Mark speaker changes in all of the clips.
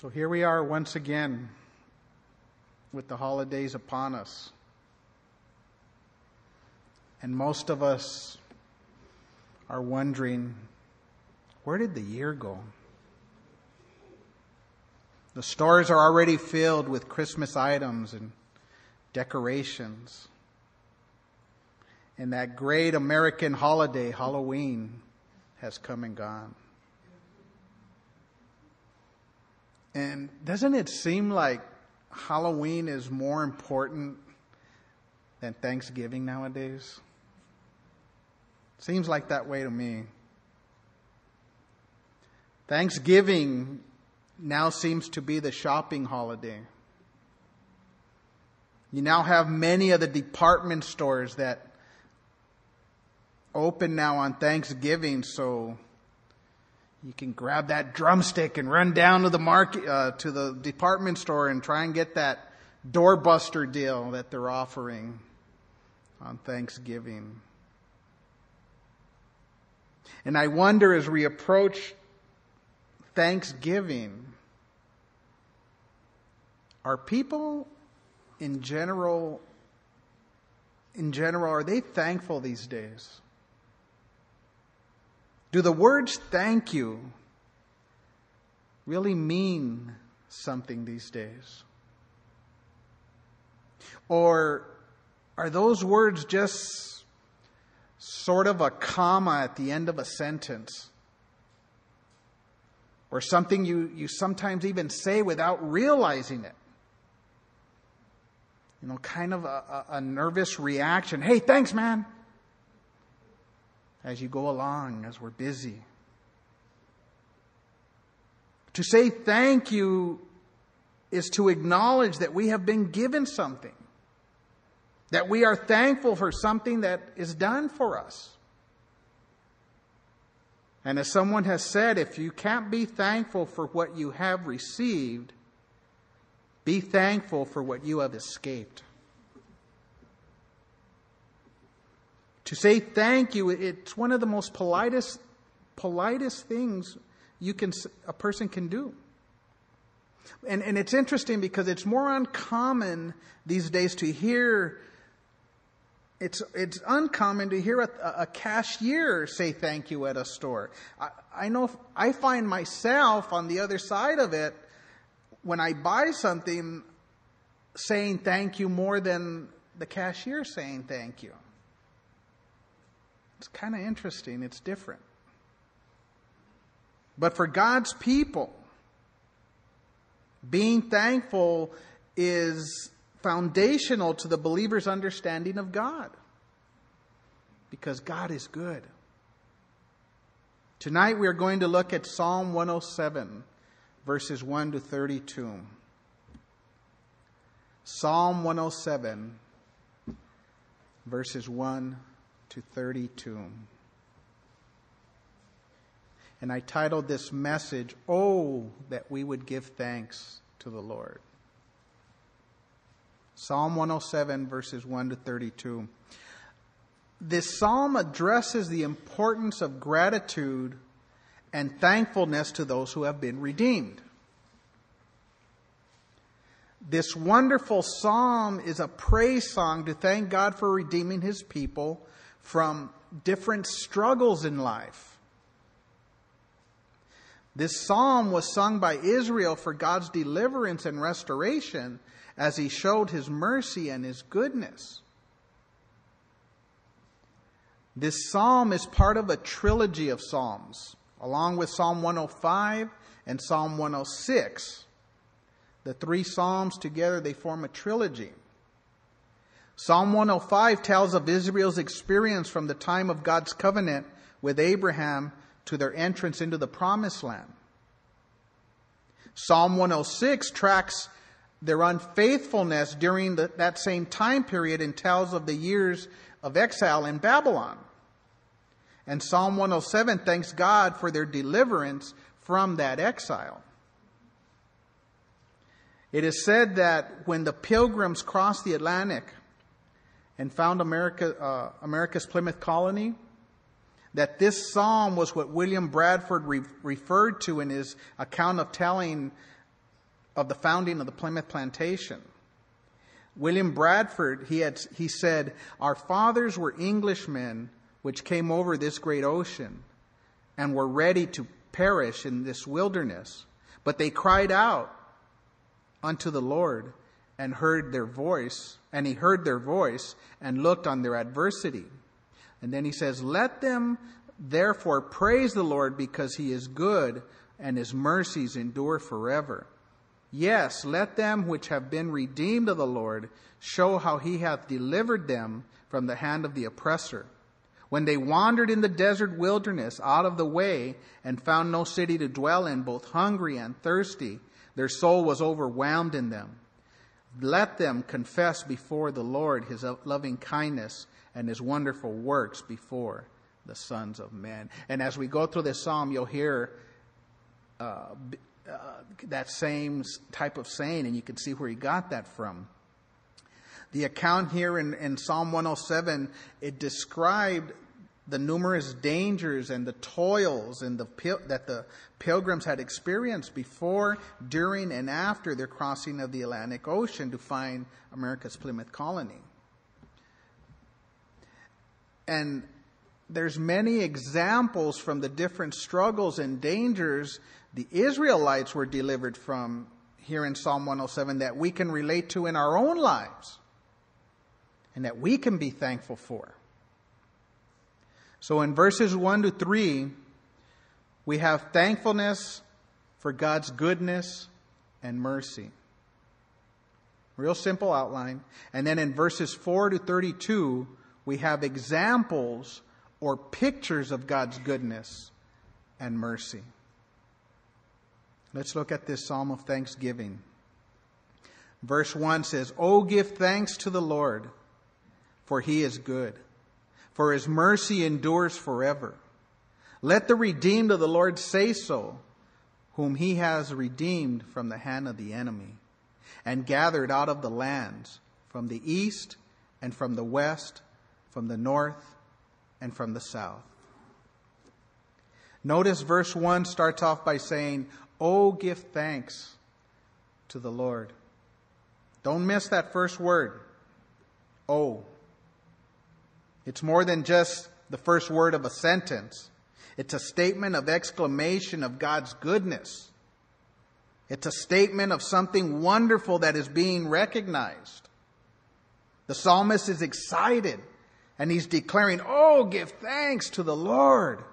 Speaker 1: So here we are once again with the holidays upon us. And most of us are wondering where did the year go? The stores are already filled with Christmas items and decorations. And that great American holiday, Halloween, has come and gone. And doesn't it seem like Halloween is more important than Thanksgiving nowadays? Seems like that way to me. Thanksgiving now seems to be the shopping holiday. You now have many of the department stores that open now on Thanksgiving, so you can grab that drumstick and run down to the market, uh, to the department store and try and get that doorbuster deal that they're offering on Thanksgiving. And I wonder as we approach Thanksgiving, are people in general in general are they thankful these days? Do the words thank you really mean something these days? Or are those words just sort of a comma at the end of a sentence? Or something you, you sometimes even say without realizing it? You know, kind of a, a, nervous reaction. Hey, thanks, man as you go along, as we're busy. To say thank you is to acknowledge that we have been given something, that we are thankful for something that is done for us. And as someone has said, if you can't be thankful for what you have received, be thankful for what you have escaped. To say thank you, it's one of the most politest, politest things you can, a person can do. And, and it's interesting because it's more uncommon these days to hear, it's, it's uncommon to hear a, a cashier say thank you at a store. I, I know I find myself on the other side of it when I buy something saying thank you more than the cashier saying thank you. It's kind of interesting. It's different. But for God's people, being thankful is foundational to the believer's understanding of God. Because God is good. Tonight we are going to look at Psalm 107, verses 1 to 32. Psalm 107, verses 1 to 32. And I titled this message, Oh, that we would give thanks to the Lord. Psalm 107, verses 1 to 32. This psalm addresses the importance of gratitude and thankfulness to those who have been redeemed. This wonderful psalm is a praise song to thank God for redeeming his people from different struggles in life. This psalm was sung by Israel for God's deliverance and restoration as he showed his mercy and his goodness. This psalm is part of a trilogy of psalms, along with Psalm 105 and Psalm 106. The three psalms together, they form a trilogy. Psalm 105 tells of Israel's experience from the time of God's covenant with Abraham to their entrance into the promised land. Psalm 106 tracks their unfaithfulness during the, that same time period and tells of the years of exile in Babylon. And Psalm 107 thanks God for their deliverance from that exile. It is said that when the pilgrims crossed the Atlantic and found America, uh, America's Plymouth colony, that this psalm was what William Bradford re- referred to in his account of telling of the founding of the Plymouth Plantation. William Bradford, he, had, he said, Our fathers were Englishmen which came over this great ocean and were ready to perish in this wilderness. But they cried out unto the Lord and heard their voice, and he heard their voice and looked on their adversity. And then he says, Let them therefore praise the Lord because he is good and his mercies endure forever. Yes, let them which have been redeemed of the Lord show how he hath delivered them from the hand of the oppressor. When they wandered in the desert wilderness out of the way and found no city to dwell in, both hungry and thirsty, their soul was overwhelmed in them. Let them confess before the Lord his loving kindness and his wonderful works before the sons of men. And as we go through this psalm, you'll hear uh, uh, that same type of saying, and you can see where he got that from. The account here in, in Psalm 107, it described the numerous dangers and the toils and the that the pilgrims had experienced before, during, and after their crossing of the Atlantic Ocean to find America's Plymouth colony. And there's many examples from the different struggles and dangers the Israelites were delivered from here in Psalm 107 that we can relate to in our own lives and that we can be thankful for. So in verses 1 to 3, we have thankfulness for God's goodness and mercy. Real simple outline. And then in verses 4 to 32, we have examples or pictures of God's goodness and mercy. Let's look at this psalm of thanksgiving. Verse 1 says, Oh, give thanks to the Lord, for he is good, for his mercy endures forever. Let the redeemed of the Lord say so, whom he has redeemed from the hand of the enemy, and gathered out of the lands, from the east and from the west, from the north and from the south. Notice verse 1 starts off by saying, Oh, give thanks to the Lord. Don't miss that first word. Oh. It's more than just the first word of a sentence. It's a statement of exclamation of God's goodness. It's a statement of something wonderful that is being recognized. The psalmist is excited and he's declaring, Oh, give thanks to the Lord.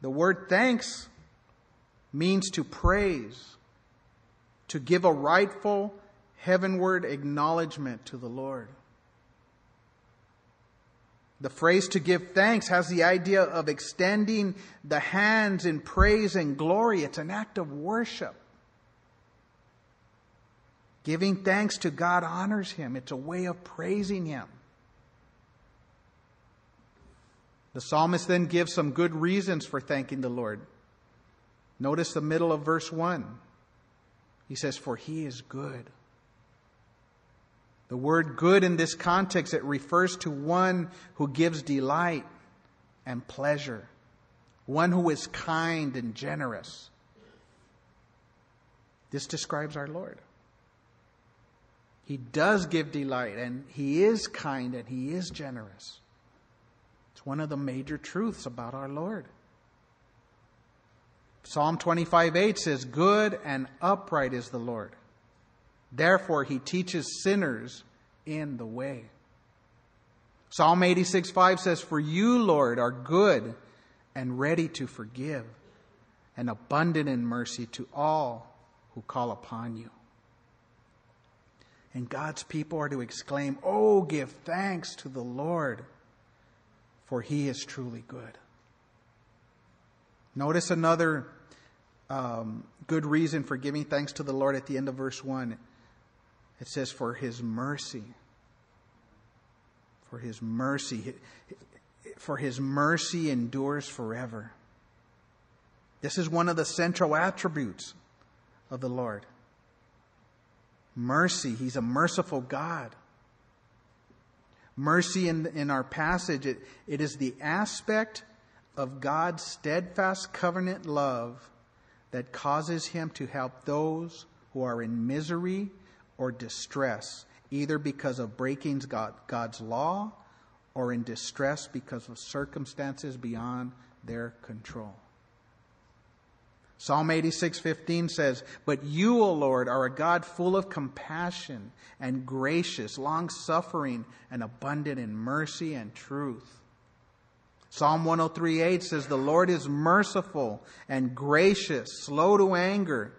Speaker 1: The word thanks means to praise, to give a rightful heavenward acknowledgement to the Lord. The phrase to give thanks has the idea of extending the hands in praise and glory. It's an act of worship. Giving thanks to God honors Him, it's a way of praising Him. The psalmist then gives some good reasons for thanking the Lord. Notice the middle of verse 1. He says, For He is good. The word good in this context, it refers to one who gives delight and pleasure, one who is kind and generous. This describes our Lord. He does give delight, and He is kind, and He is generous. It's one of the major truths about our Lord. Psalm 25 8 says, Good and upright is the Lord. Therefore, He teaches sinners in the way. Psalm 86 5 says, For you, Lord, are good and ready to forgive, and abundant in mercy to all who call upon you. And God's people are to exclaim, Oh, give thanks to the Lord, for he is truly good. Notice another um, good reason for giving thanks to the Lord at the end of verse 1. It says, For his mercy. For his mercy. For his mercy endures forever. This is one of the central attributes of the Lord mercy. He's a merciful God. Mercy in, in our passage, it, it is the aspect of God's steadfast covenant love that causes him to help those who are in misery or distress, either because of breaking God, God's law or in distress because of circumstances beyond their control. Psalm 86:15 says, "But you, O Lord, are a God full of compassion and gracious, long-suffering and abundant in mercy and truth." Psalm 103:8 says, "The Lord is merciful and gracious, slow to anger,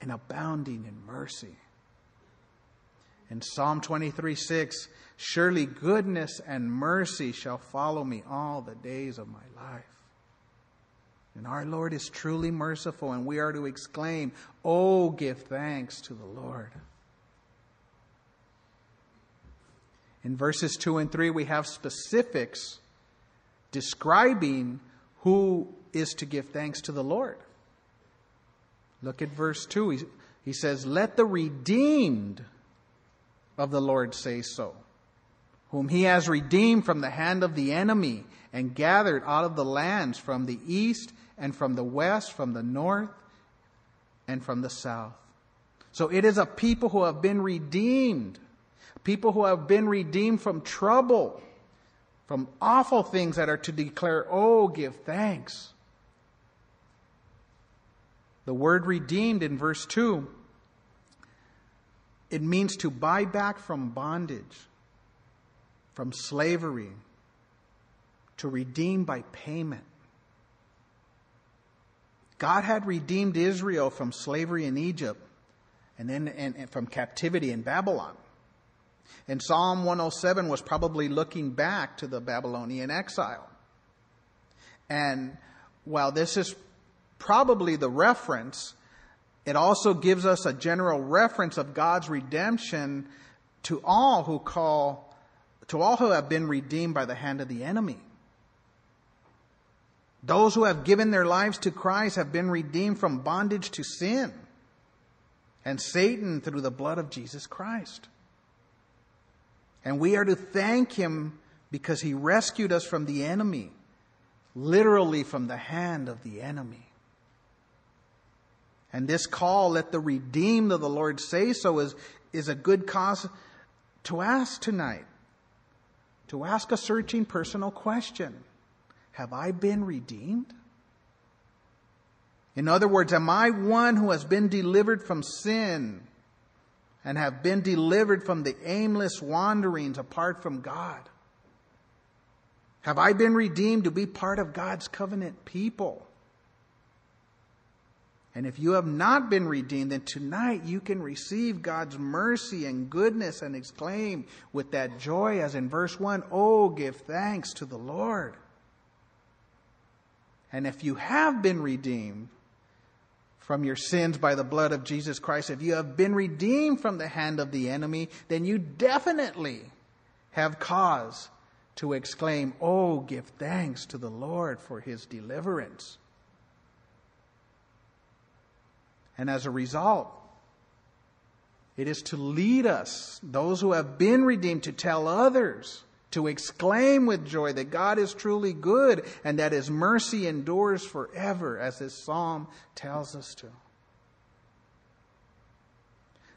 Speaker 1: and abounding in mercy." In Psalm 23:6, "Surely goodness and mercy shall follow me all the days of my life." And our Lord is truly merciful, and we are to exclaim, Oh, give thanks to the Lord. In verses 2 and 3, we have specifics describing who is to give thanks to the Lord. Look at verse 2. He, he says, Let the redeemed of the Lord say so, whom he has redeemed from the hand of the enemy and gathered out of the lands from the east and from the west, from the north, and from the south. So it is a people who have been redeemed, people who have been redeemed from trouble, from awful things that are to declare, oh, give thanks. The word redeemed in verse 2, it means to buy back from bondage, from slavery, to redeem by payment. God had redeemed Israel from slavery in Egypt and then and, and from captivity in Babylon. And Psalm 107 was probably looking back to the Babylonian exile. And while this is probably the reference, it also gives us a general reference of God's redemption to all who call, to all who have been redeemed by the hand of the enemy. Those who have given their lives to Christ have been redeemed from bondage to sin and Satan through the blood of Jesus Christ. And we are to thank him because he rescued us from the enemy, literally from the hand of the enemy. And this call, let the redeemed of the Lord say so, is, is a good cause to ask tonight. To ask a searching personal question. Have I been redeemed? In other words, am I one who has been delivered from sin and have been delivered from the aimless wanderings apart from God? Have I been redeemed to be part of God's covenant people? And if you have not been redeemed, then tonight you can receive God's mercy and goodness and exclaim with that joy, as in verse 1 Oh, give thanks to the Lord. And if you have been redeemed from your sins by the blood of Jesus Christ, if you have been redeemed from the hand of the enemy, then you definitely have cause to exclaim, Oh, give thanks to the Lord for his deliverance. And as a result, it is to lead us, those who have been redeemed, to tell others to exclaim with joy that God is truly good and that his mercy endures forever, as this psalm tells us to.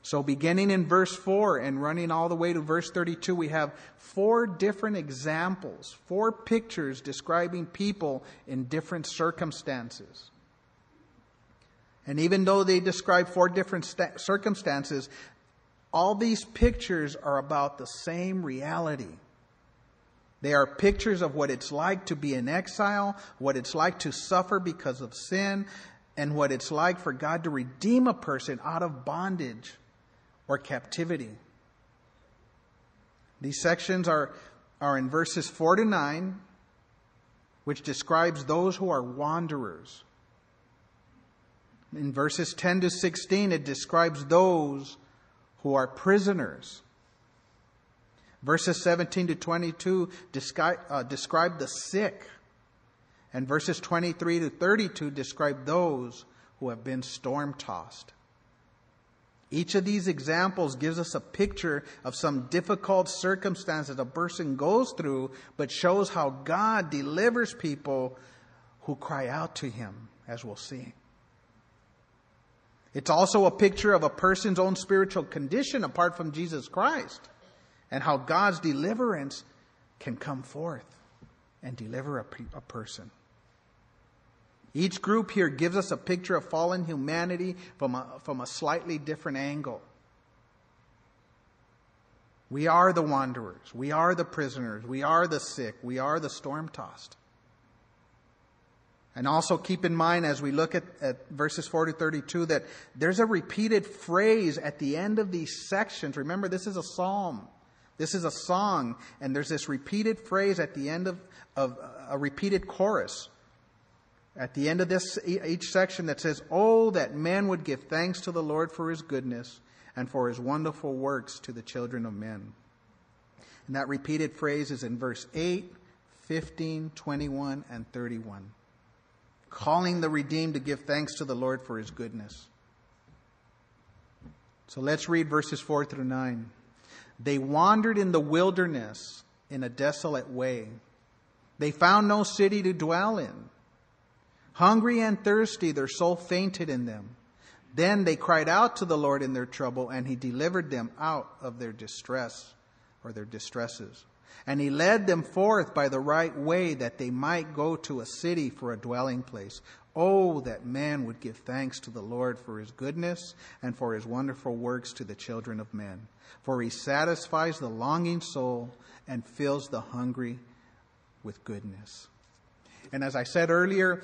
Speaker 1: So, beginning in verse 4 and running all the way to verse 32, we have four different examples, four pictures describing people in different circumstances. And even though they describe four different st- circumstances, all these pictures are about the same reality they are pictures of what it's like to be in exile, what it's like to suffer because of sin, and what it's like for God to redeem a person out of bondage or captivity. These sections are, are in verses 4 to 9, which describes those who are wanderers. In verses 10 to 16, it describes those who are prisoners. Verses 17 to 22 describe, uh, describe the sick, and verses 23 to 32 describe those who have been storm tossed. Each of these examples gives us a picture of some difficult circumstances a person goes through, but shows how God delivers people who cry out to Him, as we'll see. It's also a picture of a person's own spiritual condition apart from Jesus Christ and how God's deliverance can come forth and deliver a, a person. Each group here gives us a picture of fallen humanity from a, from a slightly different angle. We are the wanderers. We are the prisoners. We are the sick. We are the storm tossed. And also keep in mind as we look at, at, verses 4 to 32 that there's a repeated phrase at the end of these sections. Remember, this is a psalm. This is a song, and there's this repeated phrase at the end of, of a repeated chorus. At the end of this each section that says, Oh, that men would give thanks to the Lord for his goodness and for his wonderful works to the children of men. And that repeated phrase is in verse 8, 15, 21, and 31. Calling the redeemed to give thanks to the Lord for his goodness. So let's read verses 4 through 9. They wandered in the wilderness in a desolate way. They found no city to dwell in. Hungry and thirsty, their soul fainted in them. Then they cried out to the Lord in their trouble, and he delivered them out of their distress or their distresses. And he led them forth by the right way that they might go to a city for a dwelling place. Oh, that man would give thanks to the Lord for his goodness and for his wonderful works to the children of men. For he satisfies the longing soul and fills the hungry with goodness. And as I said earlier,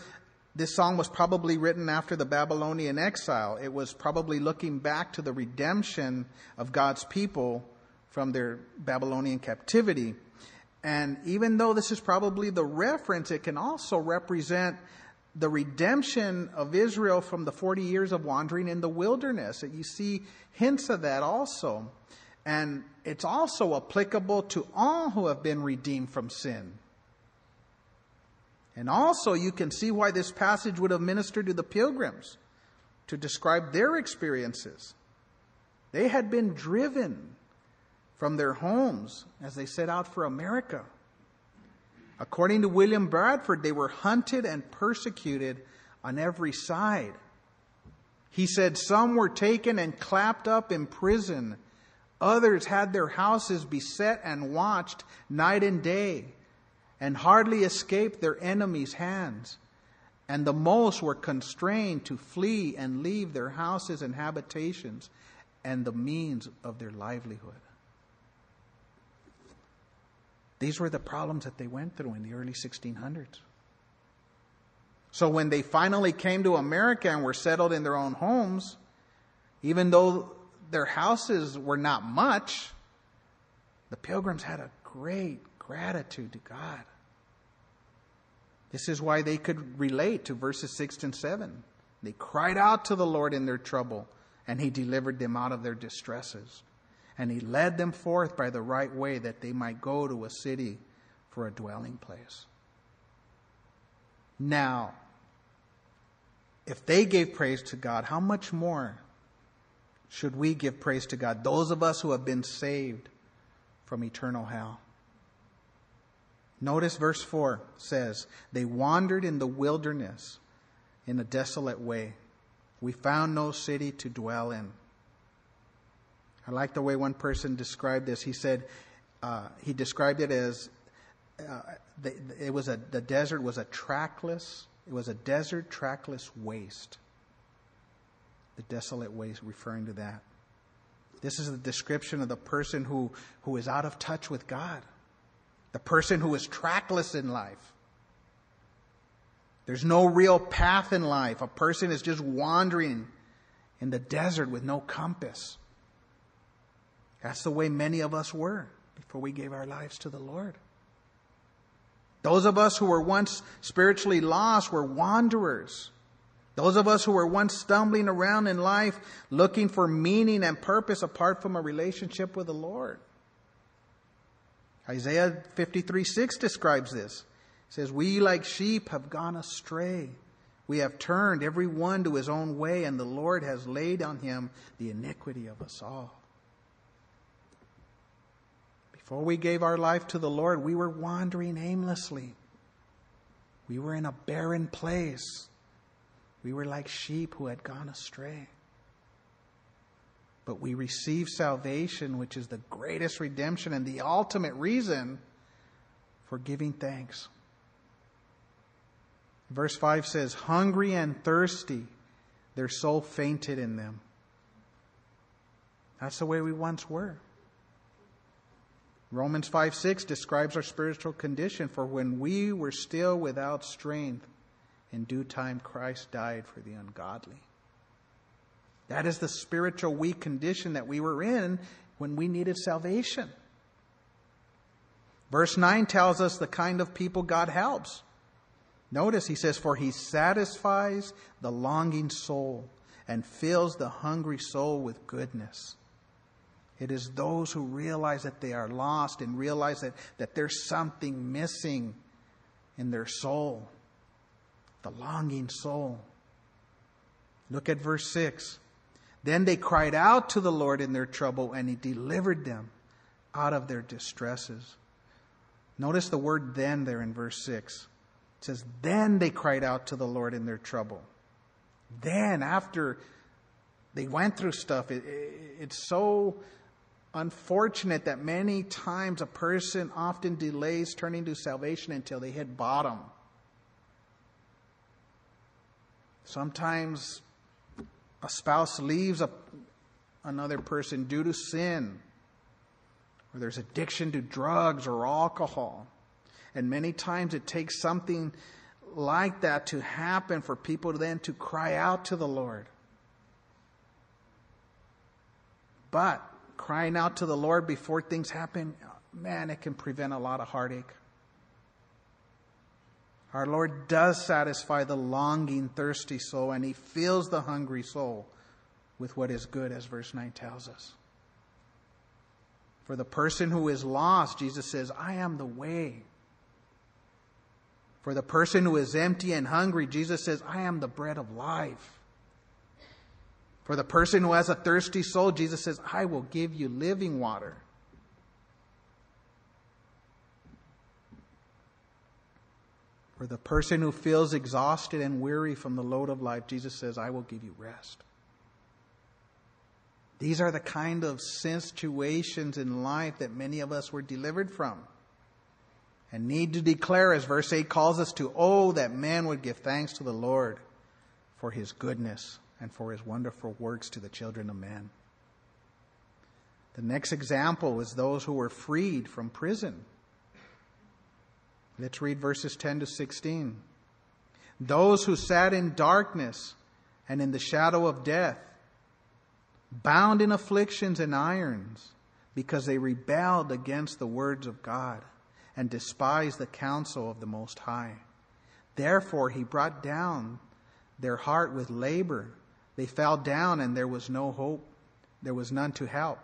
Speaker 1: this song was probably written after the Babylonian exile. It was probably looking back to the redemption of God's people from their Babylonian captivity. And even though this is probably the reference, it can also represent the redemption of Israel from the 40 years of wandering in the wilderness. You see hints of that also. And it's also applicable to all who have been redeemed from sin. And also, you can see why this passage would have ministered to the pilgrims to describe their experiences. They had been driven from their homes as they set out for America. According to William Bradford, they were hunted and persecuted on every side. He said some were taken and clapped up in prison. Others had their houses beset and watched night and day and hardly escaped their enemies' hands. And the most were constrained to flee and leave their houses and habitations and the means of their livelihood. These were the problems that they went through in the early 1600s. So when they finally came to America and were settled in their own homes, even though their houses were not much, the pilgrims had a great gratitude to God. This is why they could relate to verses 6 and 7. They cried out to the Lord in their trouble, and He delivered them out of their distresses. And He led them forth by the right way that they might go to a city for a dwelling place. Now, if they gave praise to God, how much more should we give praise to God? Those of us who have been saved from eternal hell. Notice verse 4 says, They wandered in the wilderness in a desolate way. We found no city to dwell in. I like the way one person described this. He said, uh, he described it as uh, the, it was a, the desert was a trackless, it was a desert trackless waste. The desolate waste, referring to that. This is the description of the person who, who is out of touch with God the person who is trackless in life. There's no real path in life. A person is just wandering in the desert with no compass. That's the way many of us were before we gave our lives to the Lord. Those of us who were once spiritually lost were wanderers. Those of us who were once stumbling around in life looking for meaning and purpose apart from a relationship with the Lord. Isaiah 53 6 describes this. It says, We like sheep have gone astray. We have turned every one to his own way, and the Lord has laid on him the iniquity of us all. Before we gave our life to the Lord, we were wandering aimlessly. We were in a barren place. We were like sheep who had gone astray. But we receive salvation, which is the greatest redemption and the ultimate reason for giving thanks. Verse 5 says, Hungry and thirsty, their soul fainted in them. That's the way we once were. Romans 5 6 describes our spiritual condition. For when we were still without strength, in due time Christ died for the ungodly. That is the spiritual weak condition that we were in when we needed salvation. Verse 9 tells us the kind of people God helps. Notice he says, For he satisfies the longing soul and fills the hungry soul with goodness. It is those who realize that they are lost and realize that, that there's something missing in their soul, the longing soul. Look at verse 6. Then they cried out to the Lord in their trouble, and he delivered them out of their distresses. Notice the word then there in verse 6. It says, Then they cried out to the Lord in their trouble. Then, after they went through stuff, it, it, it's so unfortunate that many times a person often delays turning to salvation until they hit bottom. Sometimes a spouse leaves a, another person due to sin, or there's addiction to drugs or alcohol. And many times it takes something like that to happen for people then to cry out to the Lord. But crying out to the Lord before things happen, man, it can prevent a lot of heartache. Our Lord does satisfy the longing, thirsty soul, and He fills the hungry soul with what is good, as verse 9 tells us. For the person who is lost, Jesus says, I am the way. For the person who is empty and hungry, Jesus says, I am the bread of life. For the person who has a thirsty soul, Jesus says, I will give you living water. For the person who feels exhausted and weary from the load of life, Jesus says, I will give you rest. These are the kind of situations in life that many of us were delivered from and need to declare, as verse 8 calls us to, oh, that man would give thanks to the Lord for his goodness and for his wonderful works to the children of men. The next example is those who were freed from prison. Let's read verses 10 to 16. Those who sat in darkness and in the shadow of death, bound in afflictions and irons, because they rebelled against the words of God and despised the counsel of the Most High. Therefore, he brought down their heart with labor they fell down and there was no hope. There was none to help.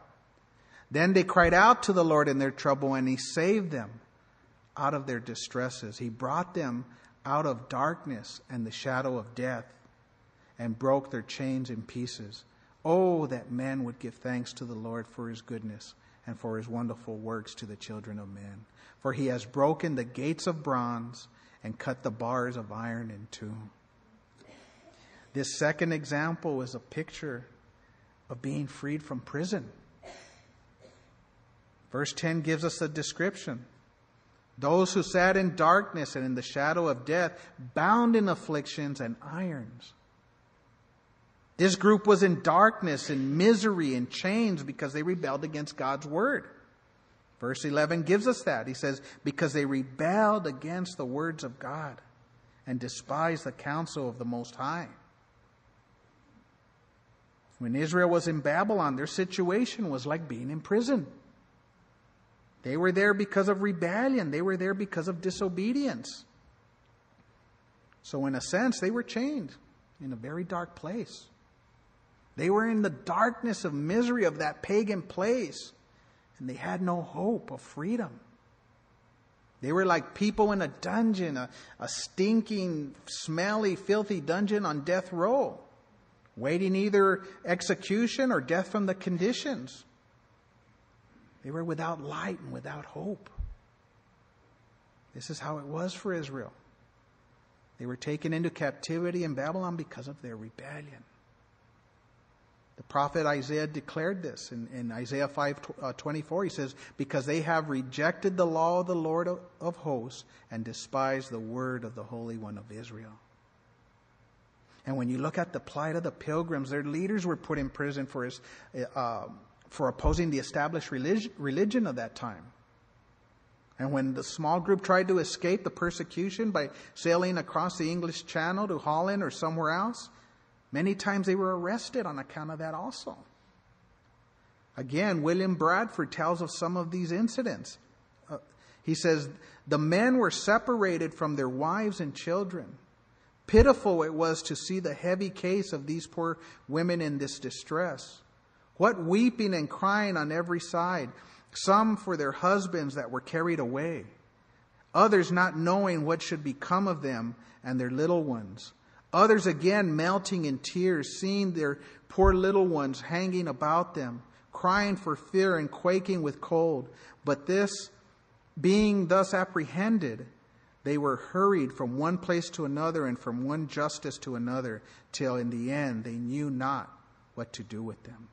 Speaker 1: Then they cried out to the Lord in their trouble and he saved them out of their distresses. He brought them out of darkness and the shadow of death and broke their chains in pieces. Oh, that men would give thanks to the Lord for his goodness and for his wonderful works to the children of men. For he has broken the gates of bronze and cut the bars of iron in two. This second example is a picture of being freed from prison. Verse 10 gives us a description. Those who sat in darkness and in the shadow of death, bound in afflictions and irons. This group was in darkness and misery and chains because they rebelled against God's word. Verse 11 gives us that. He says, Because they rebelled against the words of God and despised the counsel of the Most High. When Israel was in Babylon, their situation was like being in prison. They were there because of rebellion, they were there because of disobedience. So, in a sense, they were chained in a very dark place. They were in the darkness of misery of that pagan place, and they had no hope of freedom. They were like people in a dungeon, a, a stinking, smelly, filthy dungeon on death row waiting either execution or death from the conditions. They were without light and without hope. This is how it was for Israel. They were taken into captivity in Babylon because of their rebellion. The prophet Isaiah declared this in, in Isaiah 5 uh, 24. He says, Because they have rejected the law of the Lord of, of hosts and despised the word of the Holy One of Israel. And when you look at the plight of the pilgrims, their leaders were put in prison for, his, uh, for opposing the established religion, religion of that time. And when the small group tried to escape the persecution by sailing across the English Channel to Holland or somewhere else, Many times they were arrested on account of that also. Again, William Bradford tells of some of these incidents. Uh, he says, The men were separated from their wives and children. Pitiful it was to see the heavy case of these poor women in this distress. What weeping and crying on every side, some for their husbands that were carried away, others not knowing what should become of them and their little ones Others again melting in tears, seeing their poor little ones hanging about them, crying for fear and quaking with cold. But this, being thus apprehended, they were hurried from one place to another and from one justice to another, till in the end they knew not what to do with them.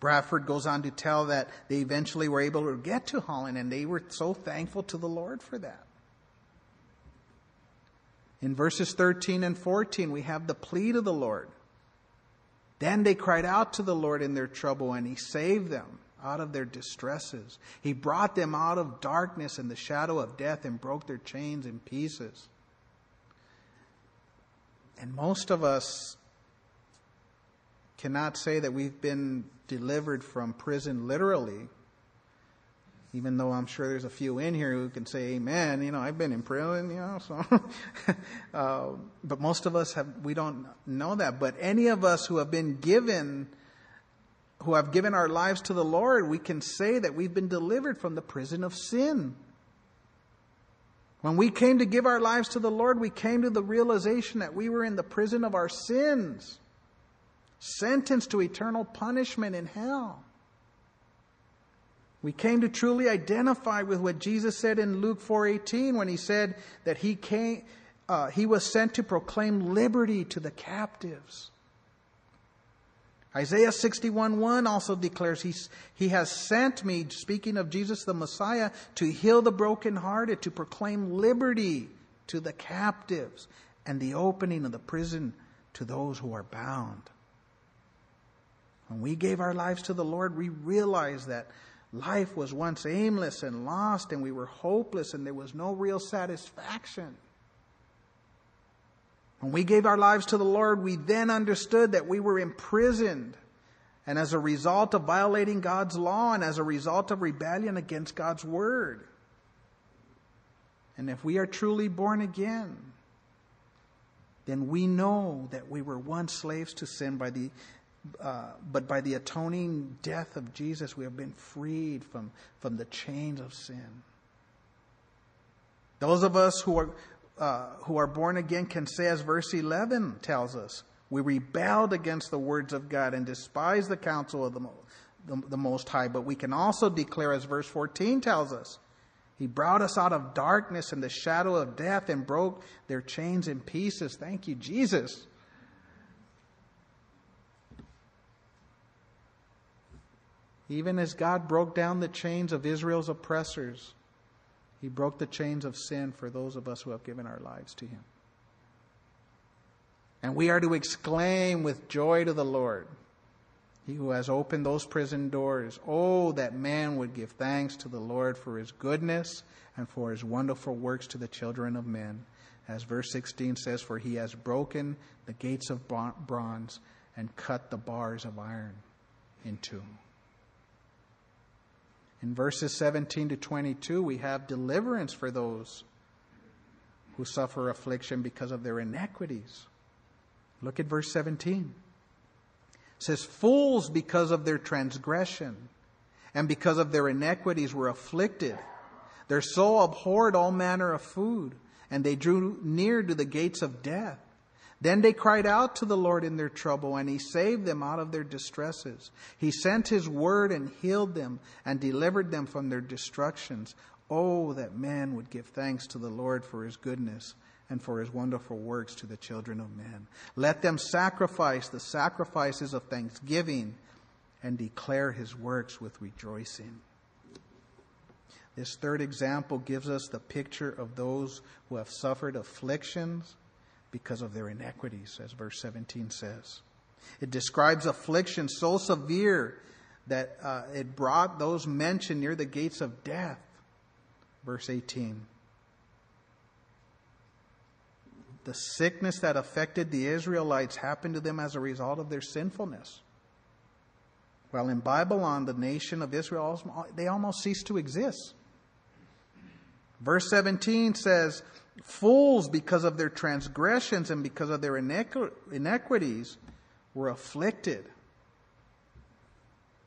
Speaker 1: Bradford goes on to tell that they eventually were able to get to Holland, and they were so thankful to the Lord for that. In verses 13 and 14, we have the plea to the Lord. Then they cried out to the Lord in their trouble, and He saved them out of their distresses. He brought them out of darkness and the shadow of death and broke their chains in pieces. And most of us cannot say that we've been delivered from prison literally even though I'm sure there's a few in here who can say amen, you know, I've been in prison, you know, so, uh, but most of us have, we don't know that. But any of us who have been given, who have given our lives to the Lord, we can say that we've been delivered from the prison of sin. When we came to give our lives to the Lord, we came to the realization that we were in the prison of our sins, sentenced to eternal punishment in hell. We came to truly identify with what Jesus said in Luke 4:18 when he said that he came uh, he was sent to proclaim liberty to the captives. Isaiah 61:1 also declares he, he has sent me, speaking of Jesus the Messiah, to heal the brokenhearted, to proclaim liberty to the captives, and the opening of the prison to those who are bound. When we gave our lives to the Lord, we realized that Life was once aimless and lost, and we were hopeless, and there was no real satisfaction. When we gave our lives to the Lord, we then understood that we were imprisoned. And as a result of violating God's law and as a result of rebellion against God's word. And if we are truly born again, then we know that we were once slaves to sin by the uh, but by the atoning death of Jesus, we have been freed from, from the chains of sin. Those of us who are, uh, who are born again can say, as verse 11 tells us, we rebelled against the words of God and despised the counsel of the, the, the Most High. But we can also declare, as verse 14 tells us, He brought us out of darkness and the shadow of death and broke their chains in pieces. Thank you, Jesus. Even as God broke down the chains of Israel's oppressors, He broke the chains of sin for those of us who have given our lives to Him. And we are to exclaim with joy to the Lord, He who has opened those prison doors. Oh, that man would give thanks to the Lord for His goodness and for His wonderful works to the children of men. As verse 16 says, For He has broken the gates of bronze and cut the bars of iron in two. In verses 17 to 22, we have deliverance for those who suffer affliction because of their iniquities. Look at verse 17. It says, Fools because of their transgression and because of their iniquities were afflicted. Their soul abhorred all manner of food, and they drew near to the gates of death. Then they cried out to the Lord in their trouble, and He saved them out of their distresses. He sent His word and healed them and delivered them from their destructions. Oh, that man would give thanks to the Lord for His goodness and for his wonderful works to the children of men. Let them sacrifice the sacrifices of thanksgiving and declare his works with rejoicing. This third example gives us the picture of those who have suffered afflictions because of their iniquities, as verse 17 says. It describes affliction so severe that uh, it brought those mentioned near the gates of death. Verse 18. The sickness that affected the Israelites happened to them as a result of their sinfulness. While in Babylon, the nation of Israel, they almost ceased to exist. Verse 17 says, Fools, because of their transgressions and because of their inequities, were afflicted.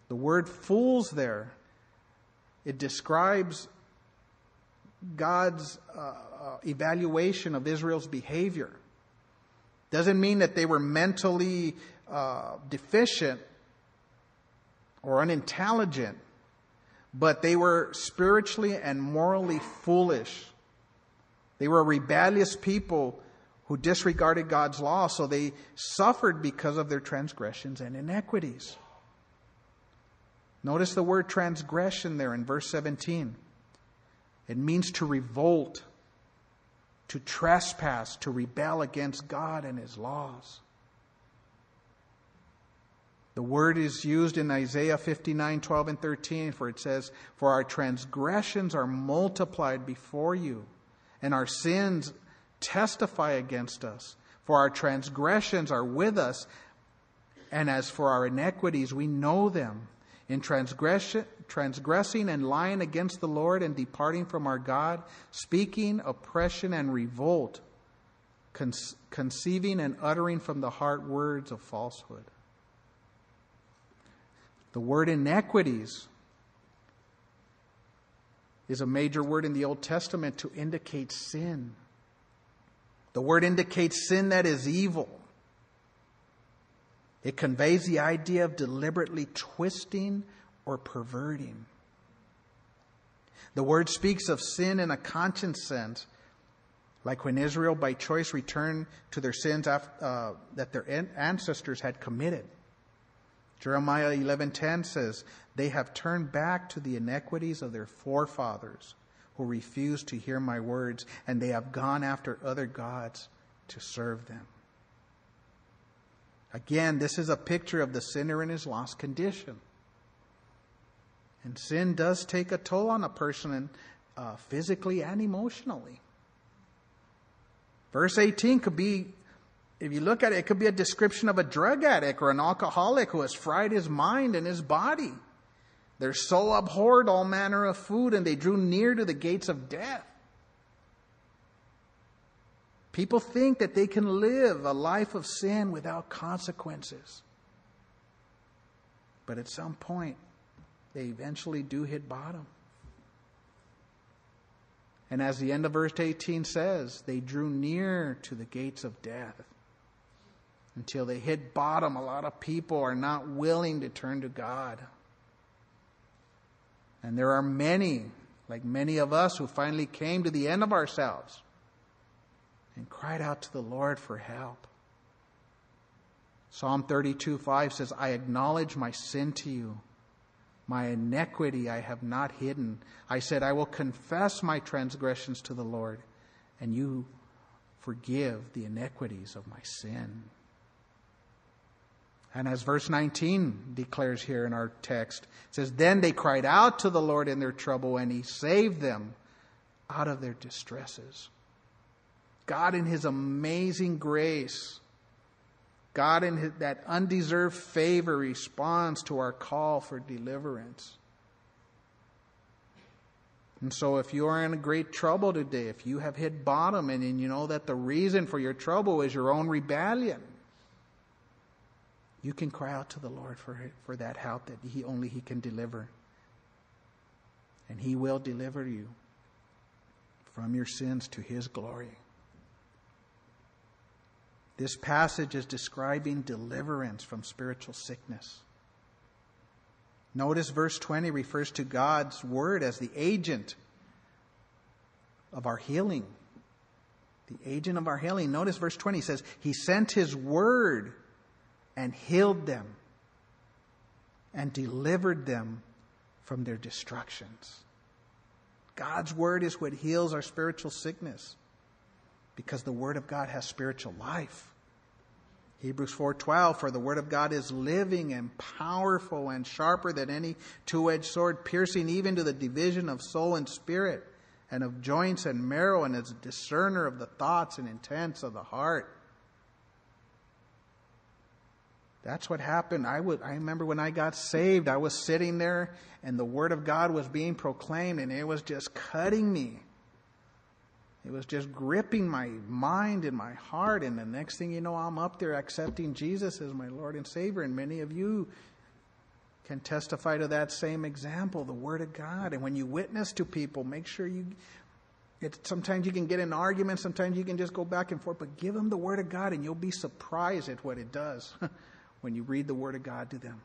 Speaker 1: The word fools there, it describes God's uh, uh, evaluation of Israel's behavior. Doesn't mean that they were mentally uh, deficient or unintelligent, but they were spiritually and morally foolish. They were a rebellious people who disregarded God's law, so they suffered because of their transgressions and inequities. Notice the word transgression there in verse 17. It means to revolt, to trespass, to rebel against God and His laws. The word is used in Isaiah 59, 12, and 13, for it says, For our transgressions are multiplied before you, and our sins testify against us. For our transgressions are with us, and as for our iniquities, we know them. In transgression, transgressing and lying against the Lord and departing from our God, speaking oppression and revolt, conceiving and uttering from the heart words of falsehood. The word inequities is a major word in the Old Testament to indicate sin. The word indicates sin that is evil. It conveys the idea of deliberately twisting or perverting. The word speaks of sin in a conscience sense, like when Israel by choice returned to their sins after, uh, that their ancestors had committed. Jeremiah 11:10 says, "They have turned back to the iniquities of their forefathers, who refused to hear my words, and they have gone after other gods to serve them." Again, this is a picture of the sinner in his lost condition. And sin does take a toll on a person uh, physically and emotionally. Verse 18 could be if you look at it, it could be a description of a drug addict or an alcoholic who has fried his mind and his body. Their soul abhorred all manner of food and they drew near to the gates of death. People think that they can live a life of sin without consequences. But at some point, they eventually do hit bottom. And as the end of verse 18 says, they drew near to the gates of death until they hit bottom, a lot of people are not willing to turn to God. And there are many, like many of us, who finally came to the end of ourselves and cried out to the Lord for help. Psalm 32 5 says, I acknowledge my sin to you. My iniquity I have not hidden. I said, I will confess my transgressions to the Lord, and you forgive the iniquities of my sin. And as verse 19 declares here in our text, it says, Then they cried out to the Lord in their trouble, and he saved them out of their distresses. God, in his amazing grace, God, in his, that undeserved favor, responds to our call for deliverance. And so, if you are in great trouble today, if you have hit bottom and, and you know that the reason for your trouble is your own rebellion, you can cry out to the Lord for, for that help that he only He can deliver. And He will deliver you from your sins to His glory. This passage is describing deliverance from spiritual sickness. Notice verse 20 refers to God's word as the agent of our healing. the agent of our healing. Notice verse 20 says, He sent His word and healed them and delivered them from their destructions. God's word is what heals our spiritual sickness because the word of God has spiritual life. Hebrews 4:12 for the word of God is living and powerful and sharper than any two-edged sword piercing even to the division of soul and spirit and of joints and marrow and is a discerner of the thoughts and intents of the heart. That's what happened. I would I remember when I got saved, I was sitting there and the word of God was being proclaimed and it was just cutting me. It was just gripping my mind and my heart. And the next thing you know, I'm up there accepting Jesus as my Lord and Savior. And many of you can testify to that same example, the Word of God. And when you witness to people, make sure you. It, sometimes you can get in arguments, sometimes you can just go back and forth, but give them the Word of God and you'll be surprised at what it does when you read the Word of God to them.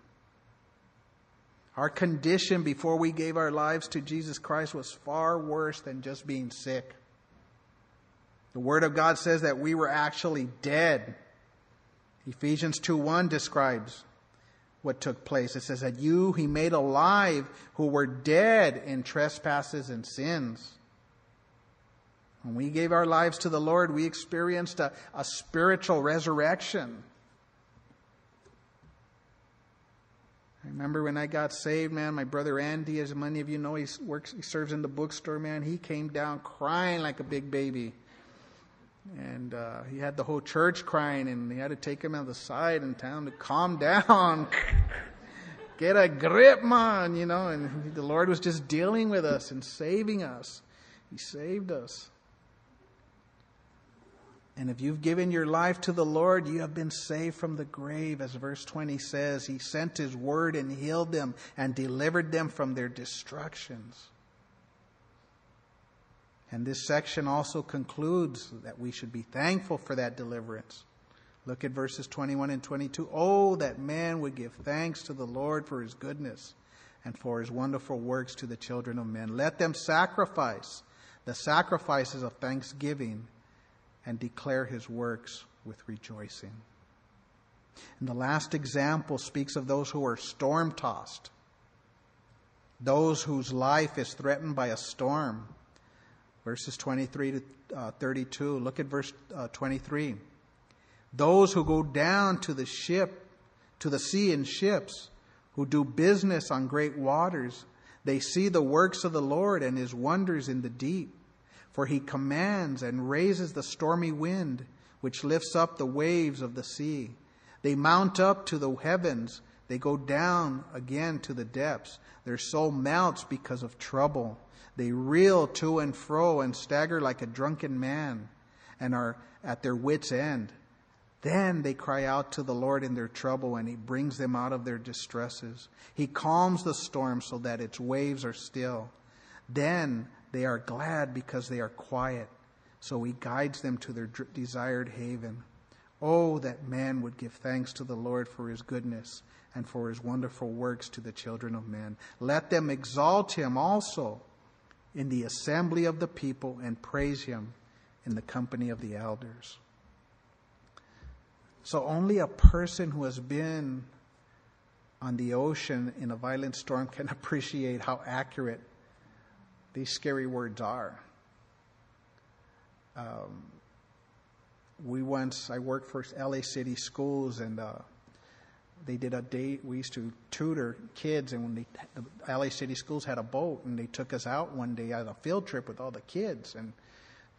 Speaker 1: Our condition before we gave our lives to Jesus Christ was far worse than just being sick. The Word of God says that we were actually dead. Ephesians 2 1 describes what took place. It says that you he made alive who were dead in trespasses and sins. When we gave our lives to the Lord, we experienced a, a spiritual resurrection. I remember when I got saved, man, my brother Andy, as many of you know, he works, he serves in the bookstore, man. He came down crying like a big baby. And uh, he had the whole church crying, and they had to take him on the side and tell him to calm down. Get a grip, man, you know. And the Lord was just dealing with us and saving us. He saved us. And if you've given your life to the Lord, you have been saved from the grave, as verse 20 says. He sent His word and healed them and delivered them from their destructions. And this section also concludes that we should be thankful for that deliverance. Look at verses 21 and 22. Oh, that man would give thanks to the Lord for his goodness and for his wonderful works to the children of men. Let them sacrifice the sacrifices of thanksgiving and declare his works with rejoicing. And the last example speaks of those who are storm tossed, those whose life is threatened by a storm verses 23 to uh, 32. Look at verse uh, 23. Those who go down to the ship, to the sea in ships, who do business on great waters, they see the works of the Lord and his wonders in the deep. For he commands and raises the stormy wind, which lifts up the waves of the sea. They mount up to the heavens, they go down again to the depths. Their soul melts because of trouble. They reel to and fro and stagger like a drunken man and are at their wits' end. Then they cry out to the Lord in their trouble, and He brings them out of their distresses. He calms the storm so that its waves are still. Then they are glad because they are quiet, so He guides them to their desired haven. Oh, that man would give thanks to the Lord for His goodness and for His wonderful works to the children of men. Let them exalt Him also in the assembly of the people and praise him in the company of the elders. So only a person who has been on the ocean in a violent storm can appreciate how accurate these scary words are. Um, we once, I worked for LA City Schools, and uh, they did a day. We used to tutor kids, and when they, the LA City Schools had a boat, and they took us out one day on a field trip with all the kids. And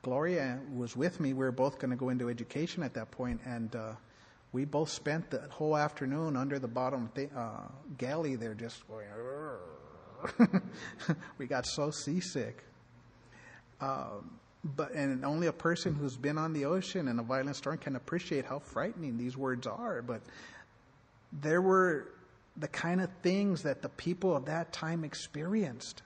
Speaker 1: Gloria was with me. We were both going to go into education at that point, and uh, we both spent the whole afternoon under the bottom th- uh, galley there, just going. we got so seasick. Um, but and only a person who's been on the ocean in a violent storm can appreciate how frightening these words are. But there were the kind of things that the people of that time experienced.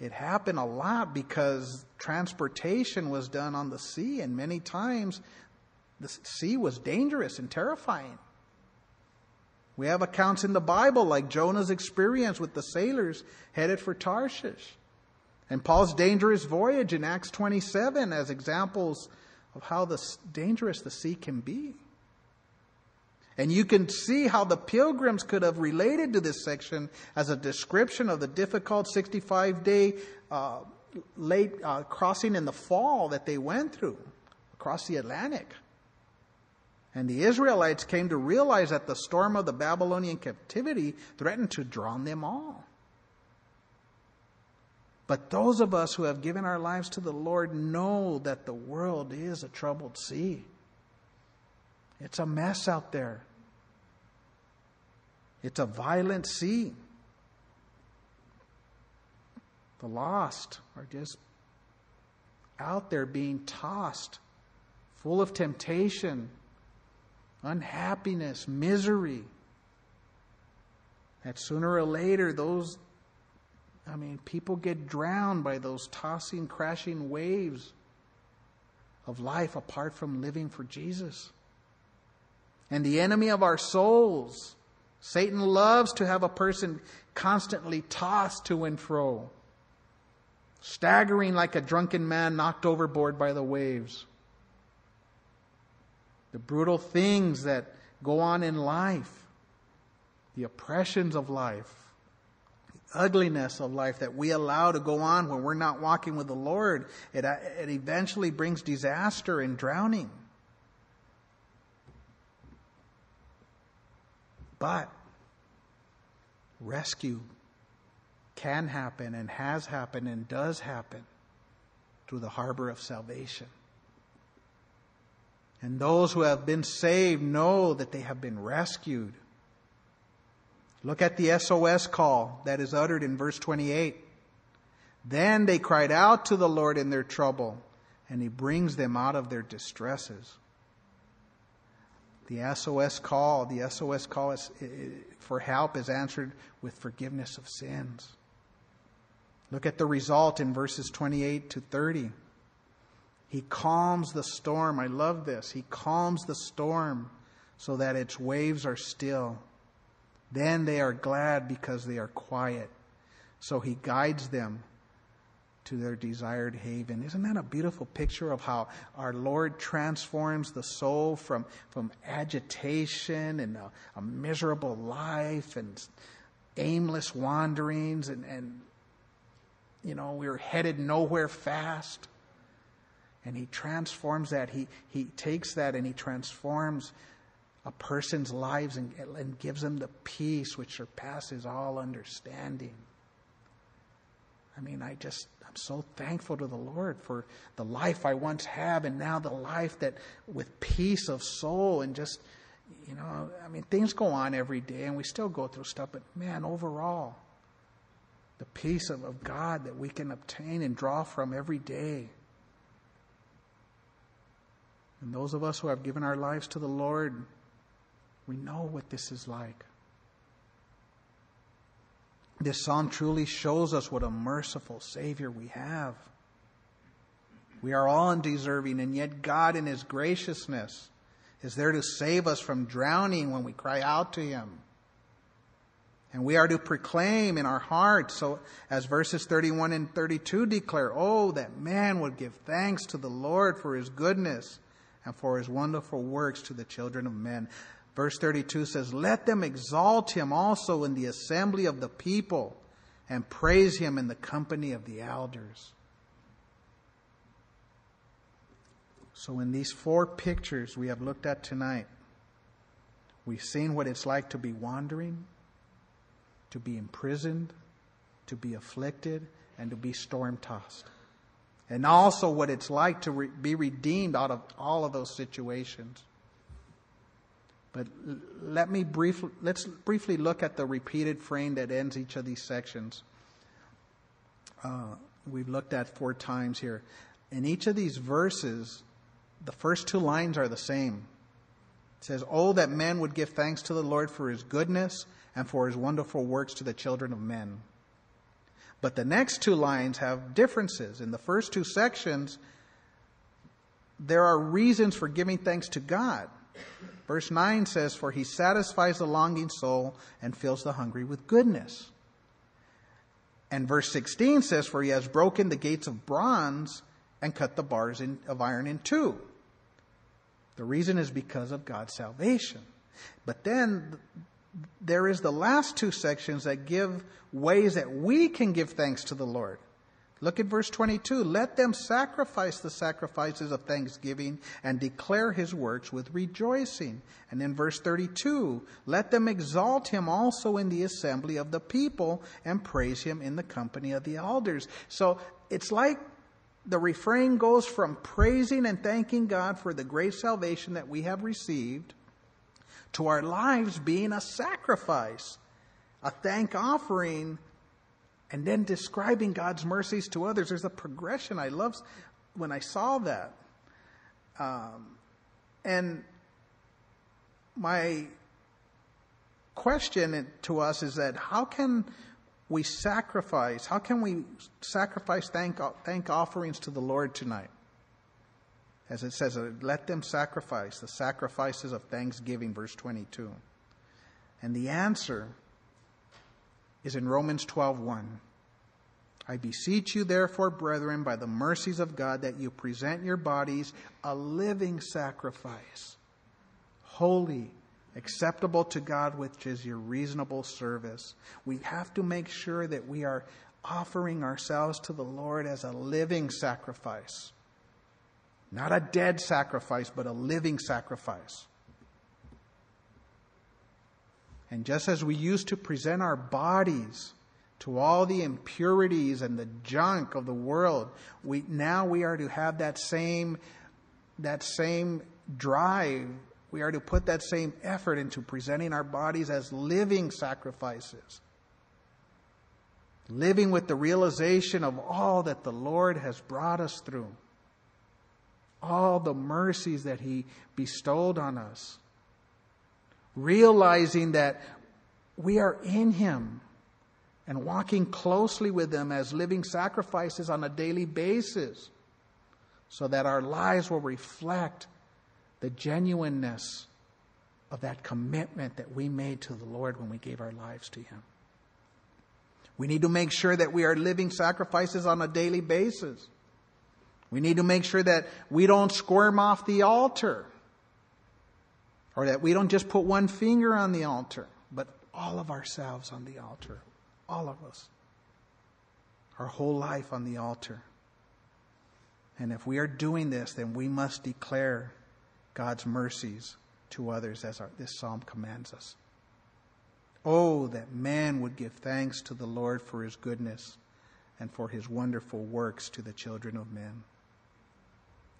Speaker 1: It happened a lot because transportation was done on the sea, and many times the sea was dangerous and terrifying. We have accounts in the Bible like Jonah's experience with the sailors headed for Tarshish. And Paul's dangerous voyage in Acts 27 as examples of how the, dangerous the sea can be. And you can see how the pilgrims could have related to this section as a description of the difficult 65 day uh, late uh, crossing in the fall that they went through across the Atlantic. And the Israelites came to realize that the storm of the Babylonian captivity threatened to drown them all. But those of us who have given our lives to the Lord know that the world is a troubled sea. It's a mess out there. It's a violent sea. The lost are just out there being tossed, full of temptation, unhappiness, misery. That sooner or later, those, I mean, people get drowned by those tossing, crashing waves of life apart from living for Jesus. And the enemy of our souls, Satan loves to have a person constantly tossed to and fro, staggering like a drunken man knocked overboard by the waves the brutal things that go on in life, the oppressions of life, the ugliness of life that we allow to go on when we're not walking with the Lord, it, it eventually brings disaster and drowning. But rescue can happen and has happened and does happen through the harbor of salvation. And those who have been saved know that they have been rescued. Look at the SOS call that is uttered in verse 28. Then they cried out to the Lord in their trouble, and he brings them out of their distresses. The SOS call, the SOS call is, for help is answered with forgiveness of sins. Look at the result in verses 28 to 30. He calms the storm. I love this. He calms the storm so that its waves are still. Then they are glad because they are quiet. So he guides them to their desired haven. Isn't that a beautiful picture of how our Lord transforms the soul from, from agitation and a, a miserable life and aimless wanderings and, and you know, we're headed nowhere fast and he transforms that. He, he takes that and he transforms a person's lives and, and gives them the peace which surpasses all understanding. I mean, I just, I'm so thankful to the Lord for the life I once had and now the life that with peace of soul and just, you know, I mean, things go on every day and we still go through stuff, but man, overall, the peace of, of God that we can obtain and draw from every day. And those of us who have given our lives to the Lord, we know what this is like. This psalm truly shows us what a merciful Savior we have. We are all undeserving, and yet God, in His graciousness, is there to save us from drowning when we cry out to Him. And we are to proclaim in our hearts, so as verses 31 and 32 declare, Oh, that man would give thanks to the Lord for His goodness and for his wonderful works to the children of men. Verse 32 says, Let them exalt him also in the assembly of the people and praise him in the company of the elders. So, in these four pictures we have looked at tonight, we've seen what it's like to be wandering, to be imprisoned, to be afflicted, and to be storm tossed and also what it's like to re- be redeemed out of all of those situations. But let me briefly let's briefly look at the repeated frame that ends each of these sections. Uh, we've looked at four times here. In each of these verses, the first two lines are the same. It says, "Oh, that men would give thanks to the Lord for His goodness and for His wonderful works to the children of men." But the next two lines have differences. In the first two sections, there are reasons for giving thanks to God. Verse 9 says, For he satisfies the longing soul and fills the hungry with goodness. And verse 16 says, For he has broken the gates of bronze and cut the bars in, of iron in two. The reason is because of God's salvation. But then there is the last two sections that give ways that we can give thanks to the Lord. Look at verse 22. Let them sacrifice the sacrifices of thanksgiving and declare his works with rejoicing. And in verse 32, let them exalt him also in the assembly of the people and praise him in the company of the elders. So it's like the refrain goes from praising and thanking God for the great salvation that we have received to our lives being a sacrifice, a thank offering and then describing God's mercies to others. There's a progression. I love when I saw that. Um, and my question to us is that how can we sacrifice? How can we sacrifice thank, thank offerings to the Lord tonight? As it says, uh, let them sacrifice the sacrifices of thanksgiving, verse 22. And the answer is in Romans 12:1. I beseech you therefore, brethren, by the mercies of God, that you present your bodies a living sacrifice, holy, acceptable to God, which is your reasonable service. We have to make sure that we are offering ourselves to the Lord as a living sacrifice. Not a dead sacrifice, but a living sacrifice. And just as we used to present our bodies to all the impurities and the junk of the world, we, now we are to have that same, that same drive. We are to put that same effort into presenting our bodies as living sacrifices. Living with the realization of all that the Lord has brought us through. All the mercies that He bestowed on us realizing that we are in Him and walking closely with Him as living sacrifices on a daily basis so that our lives will reflect the genuineness of that commitment that we made to the Lord when we gave our lives to Him. We need to make sure that we are living sacrifices on a daily basis. We need to make sure that we don't squirm off the altar. Or that we don't just put one finger on the altar, but all of ourselves on the altar. All of us. Our whole life on the altar. And if we are doing this, then we must declare God's mercies to others as our, this psalm commands us. Oh, that man would give thanks to the Lord for his goodness and for his wonderful works to the children of men.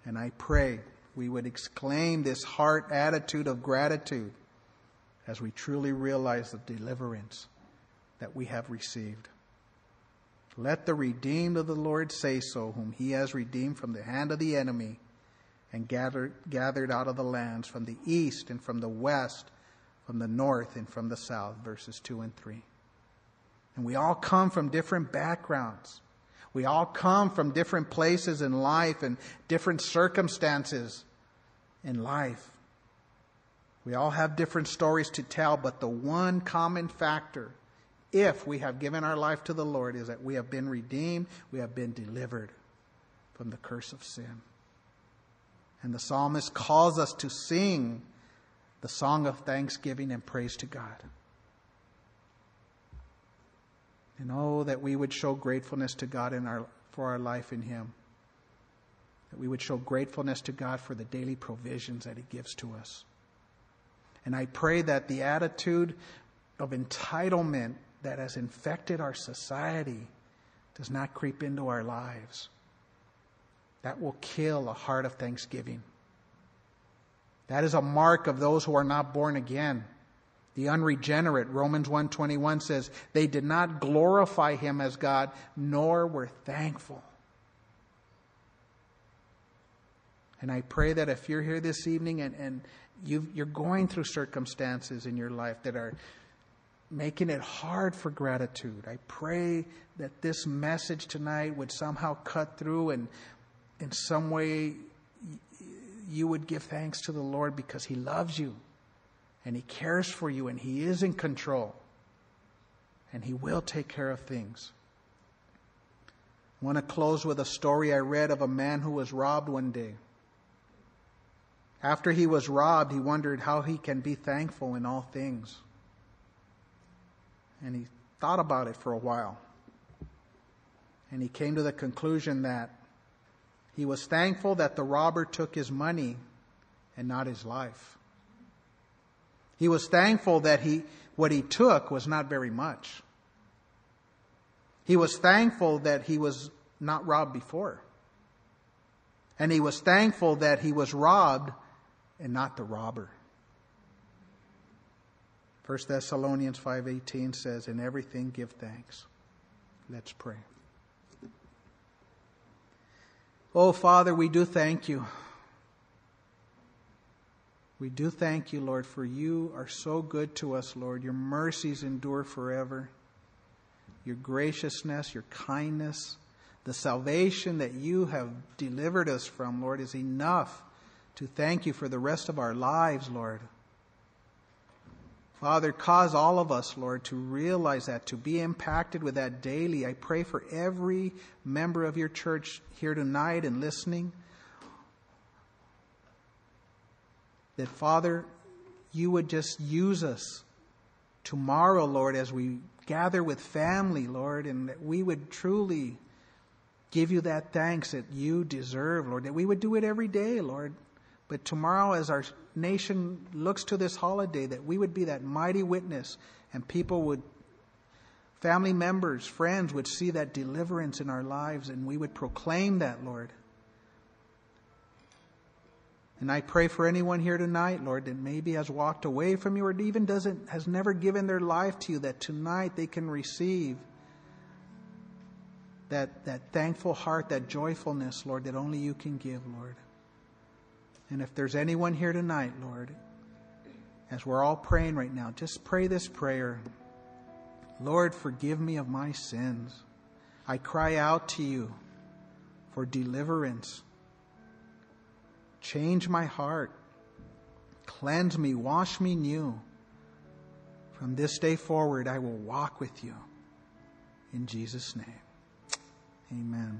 Speaker 1: And I pray we would exclaim this heart attitude of gratitude as we truly realize the deliverance that we have received. Let the redeemed of the Lord say so, whom he has redeemed from the hand of the enemy and gathered, gathered out of the lands from the east and from the west, from the north and from the south, verses 2 and 3. And we all come from different backgrounds. We all come from different places in life and different circumstances in life. We all have different stories to tell, but the one common factor, if we have given our life to the Lord, is that we have been redeemed, we have been delivered from the curse of sin. And the psalmist calls us to sing the song of thanksgiving and praise to God. And oh, that we would show gratefulness to God in our, for our life in Him. That we would show gratefulness to God for the daily provisions that He gives to us. And I pray that the attitude of entitlement that has infected our society does not creep into our lives. That will kill a heart of thanksgiving. That is a mark of those who are not born again. The unregenerate, Romans 1:21 says, they did not glorify him as God, nor were thankful. And I pray that if you're here this evening and, and you are going through circumstances in your life that are making it hard for gratitude, I pray that this message tonight would somehow cut through and in some way you would give thanks to the Lord because He loves you and He cares for you and He is in control and He will take care of things. I want to close with a story I read of a man who was robbed one day. After he was robbed, he wondered how he can be thankful in all things. And he thought about it for a while. And he came to the conclusion that he was thankful that the robber took his money and not his life. He was thankful that he, what he took was not very much. He was thankful that he was not robbed before. And he was thankful that he was robbed and not the robber. 1 Thessalonians 5:18 says in everything give thanks. Let's pray. Oh Father, we do thank you. We do thank you, Lord, for you are so good to us, Lord. Your mercies endure forever. Your graciousness, your kindness, the salvation that you have delivered us from, Lord, is enough to thank you for the rest of our lives, Lord. Father, cause all of us, Lord, to realize that, to be impacted with that daily. I pray for every member of your church here tonight and listening. That, Father, you would just use us tomorrow, Lord, as we gather with family, Lord, and that we would truly give you that thanks that you deserve, Lord, that we would do it every day, Lord. But tomorrow, as our nation looks to this holiday, that we would be that mighty witness and people would, family members, friends would see that deliverance in our lives and we would proclaim that, Lord. And I pray for anyone here tonight, Lord, that maybe has walked away from you or even doesn't, has never given their life to you, that tonight they can receive that, that thankful heart, that joyfulness, Lord, that only you can give, Lord. And if there's anyone here tonight, Lord, as we're all praying right now, just pray this prayer Lord, forgive me of my sins. I cry out to you for deliverance. Change my heart. Cleanse me. Wash me new. From this day forward, I will walk with you. In Jesus' name, amen.